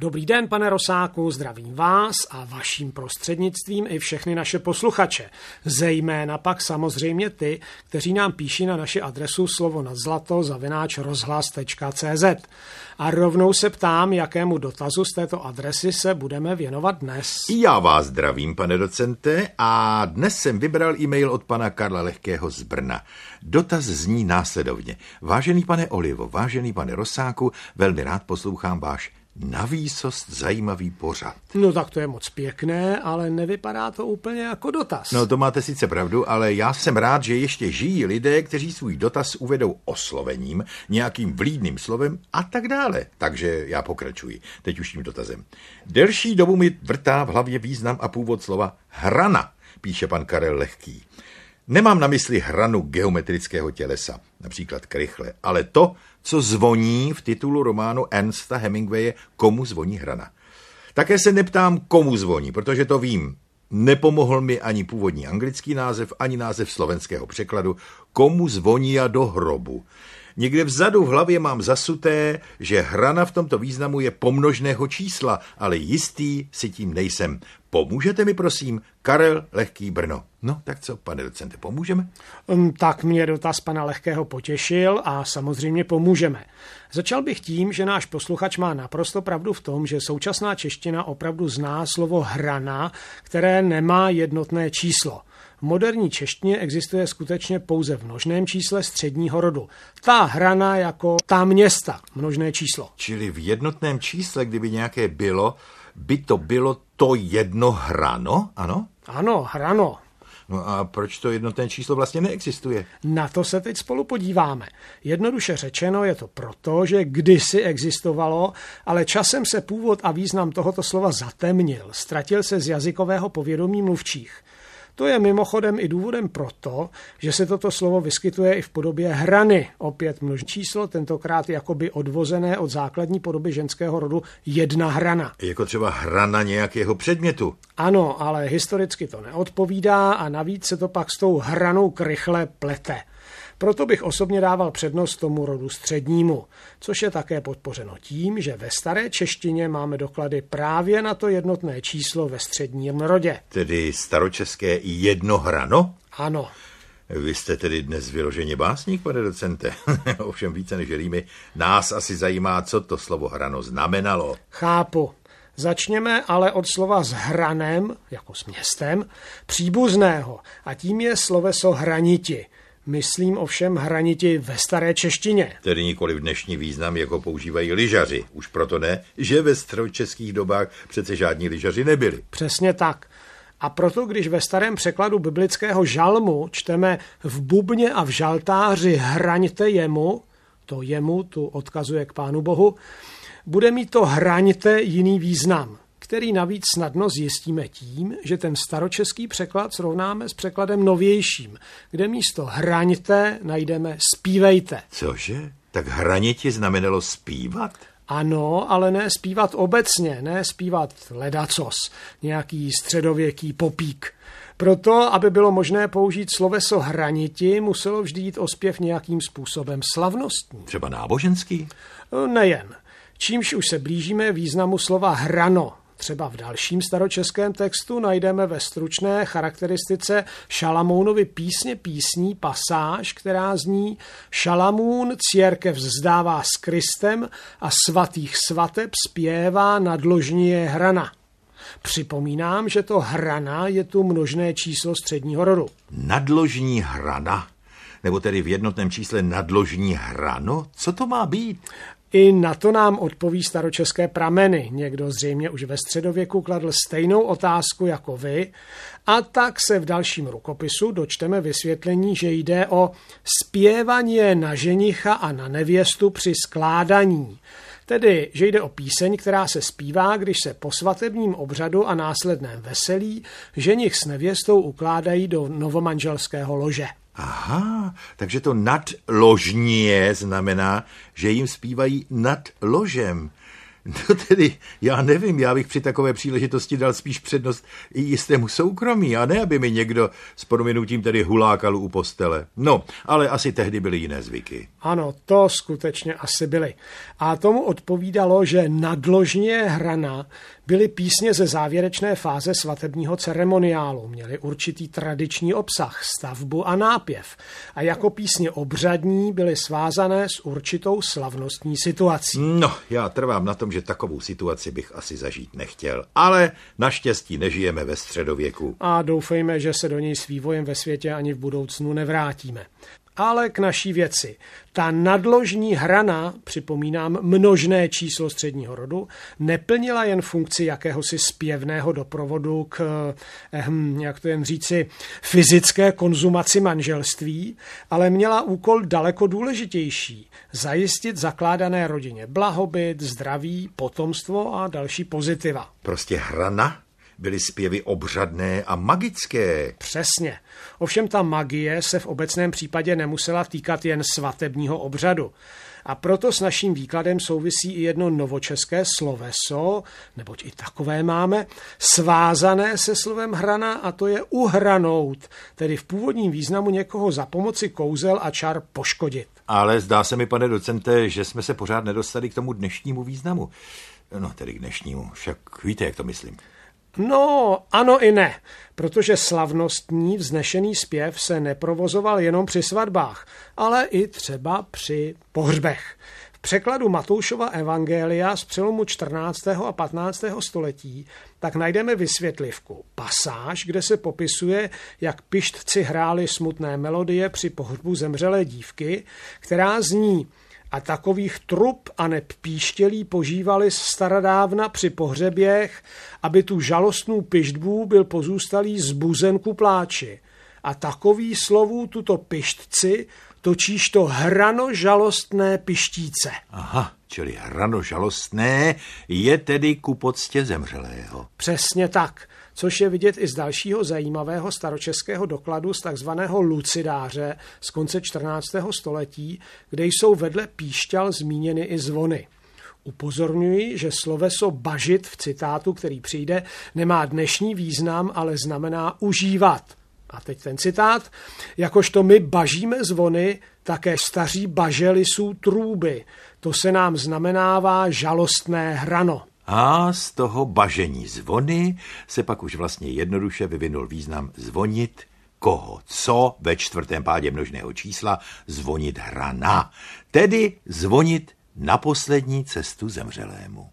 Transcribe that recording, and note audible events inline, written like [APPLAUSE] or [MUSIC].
Dobrý den, pane Rosáku, zdravím vás a vaším prostřednictvím i všechny naše posluchače. Zejména pak samozřejmě ty, kteří nám píší na naši adresu slovo na zlato zavináč rozhlas.cz. A rovnou se ptám, jakému dotazu z této adresy se budeme věnovat dnes. Já vás zdravím, pane docente, a dnes jsem vybral e-mail od pana Karla Lehkého z Brna. Dotaz zní následovně. Vážený pane Olivo, vážený pane Rosáku, velmi rád poslouchám váš na výsost zajímavý pořad. No tak to je moc pěkné, ale nevypadá to úplně jako dotaz. No to máte sice pravdu, ale já jsem rád, že ještě žijí lidé, kteří svůj dotaz uvedou oslovením, nějakým vlídným slovem a tak dále. Takže já pokračuji. Teď už tím dotazem. Delší dobu mi vrtá v hlavě význam a původ slova hrana, píše pan Karel Lehký. Nemám na mysli hranu geometrického tělesa, například krychle, ale to, co zvoní v titulu románu Ernsta Hemingwaye Komu zvoní hrana. Také se neptám, komu zvoní, protože to vím. Nepomohl mi ani původní anglický název, ani název slovenského překladu Komu zvoní a do hrobu. Někde vzadu v hlavě mám zasuté, že hrana v tomto významu je pomnožného čísla, ale jistý si tím nejsem. Pomůžete mi, prosím, Karel Lehký Brno. No, tak co, pane docente, pomůžeme? Um, tak mě dotaz pana Lehkého potěšil a samozřejmě pomůžeme. Začal bych tím, že náš posluchač má naprosto pravdu v tom, že současná čeština opravdu zná slovo hrana, které nemá jednotné číslo. V moderní češtině existuje skutečně pouze v množném čísle středního rodu. Ta hrana jako ta města, množné číslo. Čili v jednotném čísle, kdyby nějaké bylo, by to bylo to jedno hrano, ano? Ano, hrano. No a proč to jednotné číslo vlastně neexistuje? Na to se teď spolu podíváme. Jednoduše řečeno je to proto, že kdysi existovalo, ale časem se původ a význam tohoto slova zatemnil, ztratil se z jazykového povědomí mluvčích. To je mimochodem i důvodem proto, že se toto slovo vyskytuje i v podobě hrany, opět množné číslo, tentokrát jakoby odvozené od základní podoby ženského rodu jedna hrana. Jako třeba hrana nějakého předmětu. Ano, ale historicky to neodpovídá a navíc se to pak s tou hranou krychle plete. Proto bych osobně dával přednost tomu rodu střednímu, což je také podpořeno tím, že ve staré češtině máme doklady právě na to jednotné číslo ve středním rodě. Tedy staročeské jednohrano? Ano. Vy jste tedy dnes vyloženě básník, pane docente. [LAUGHS] Ovšem více než rýmy. Nás asi zajímá, co to slovo hrano znamenalo. Chápu. Začněme ale od slova s hranem, jako s městem, příbuzného, a tím je sloveso hraniti – Myslím ovšem hraniti ve staré češtině. Tedy nikoli v dnešní význam, jako používají lyžaři. Už proto ne, že ve staročeských dobách přece žádní lyžaři nebyli. Přesně tak. A proto, když ve starém překladu biblického žalmu čteme v bubně a v žaltáři hraňte jemu, to jemu tu odkazuje k Pánu Bohu, bude mít to hraňte jiný význam který navíc snadno zjistíme tím, že ten staročeský překlad srovnáme s překladem novějším, kde místo hraňte najdeme zpívejte. Cože? Tak hraniti znamenalo zpívat? Ano, ale ne zpívat obecně, ne zpívat ledacos, nějaký středověký popík. Proto, aby bylo možné použít sloveso hraniti, muselo vždy jít o zpěv nějakým způsobem slavnostní. Třeba náboženský? Nejen. Čímž už se blížíme významu slova hrano, Třeba v dalším staročeském textu najdeme ve stručné charakteristice Šalamounovi písně písní pasáž, která zní Šalamún církev vzdává s Kristem a svatých svateb zpěvá nadložní je hrana. Připomínám, že to hrana je tu množné číslo středního rodu. Nadložní hrana? Nebo tedy v jednotném čísle nadložní hrano? Co to má být? I na to nám odpoví staročeské prameny. Někdo zřejmě už ve středověku kladl stejnou otázku jako vy a tak se v dalším rukopisu dočteme vysvětlení, že jde o zpěvaní na ženicha a na nevěstu při skládaní. Tedy, že jde o píseň, která se zpívá, když se po svatebním obřadu a následném veselí ženich s nevěstou ukládají do novomanželského lože. Aha, takže to nadložně znamená, že jim zpívají nad ložem. No tedy, já nevím, já bych při takové příležitosti dal spíš přednost i jistému soukromí, a ne, aby mi někdo s prominutím tedy hulákal u postele. No, ale asi tehdy byly jiné zvyky. Ano, to skutečně asi byly. A tomu odpovídalo, že nadložně hrana byly písně ze závěrečné fáze svatebního ceremoniálu. Měly určitý tradiční obsah, stavbu a nápěv. A jako písně obřadní byly svázané s určitou slavnostní situací. No, já trvám na tom, že takovou situaci bych asi zažít nechtěl. Ale naštěstí nežijeme ve středověku. A doufejme, že se do něj s vývojem ve světě ani v budoucnu nevrátíme. Ale k naší věci. Ta nadložní hrana, připomínám množné číslo středního rodu, neplnila jen funkci jakéhosi zpěvného doprovodu k, eh, jak to jen říci, fyzické konzumaci manželství, ale měla úkol daleko důležitější. Zajistit zakládané rodině blahobyt, zdraví, potomstvo a další pozitiva. Prostě hrana byly zpěvy obřadné a magické. Přesně. Ovšem ta magie se v obecném případě nemusela týkat jen svatebního obřadu. A proto s naším výkladem souvisí i jedno novočeské sloveso, neboť i takové máme, svázané se slovem hrana a to je uhranout, tedy v původním významu někoho za pomoci kouzel a čar poškodit. Ale zdá se mi, pane docente, že jsme se pořád nedostali k tomu dnešnímu významu. No, tedy k dnešnímu, však víte, jak to myslím. No, ano i ne, protože slavnostní vznešený zpěv se neprovozoval jenom při svatbách, ale i třeba při pohřbech. V překladu Matoušova evangelia z přelomu 14. a 15. století tak najdeme vysvětlivku, pasáž, kde se popisuje, jak pištci hráli smutné melodie při pohřbu zemřelé dívky, která zní – a takových trup a nepíštělí požívali staradávna při pohřeběch, aby tu žalostnou pištbu byl pozůstalý zbuzen ku pláči. A takový slovů tuto pištci točíš to hrano žalostné pištíce. Aha, čili hrano žalostné je tedy ku poctě zemřelého. Přesně tak což je vidět i z dalšího zajímavého staročeského dokladu z takzvaného lucidáře z konce 14. století, kde jsou vedle píšťal zmíněny i zvony. Upozorňuji, že sloveso bažit v citátu, který přijde, nemá dnešní význam, ale znamená užívat. A teď ten citát. Jakožto my bažíme zvony, také staří baželi jsou trůby. To se nám znamenává žalostné hrano. A z toho bažení zvony se pak už vlastně jednoduše vyvinul význam zvonit koho co ve čtvrtém pádě množného čísla zvonit hrana, tedy zvonit na poslední cestu zemřelému.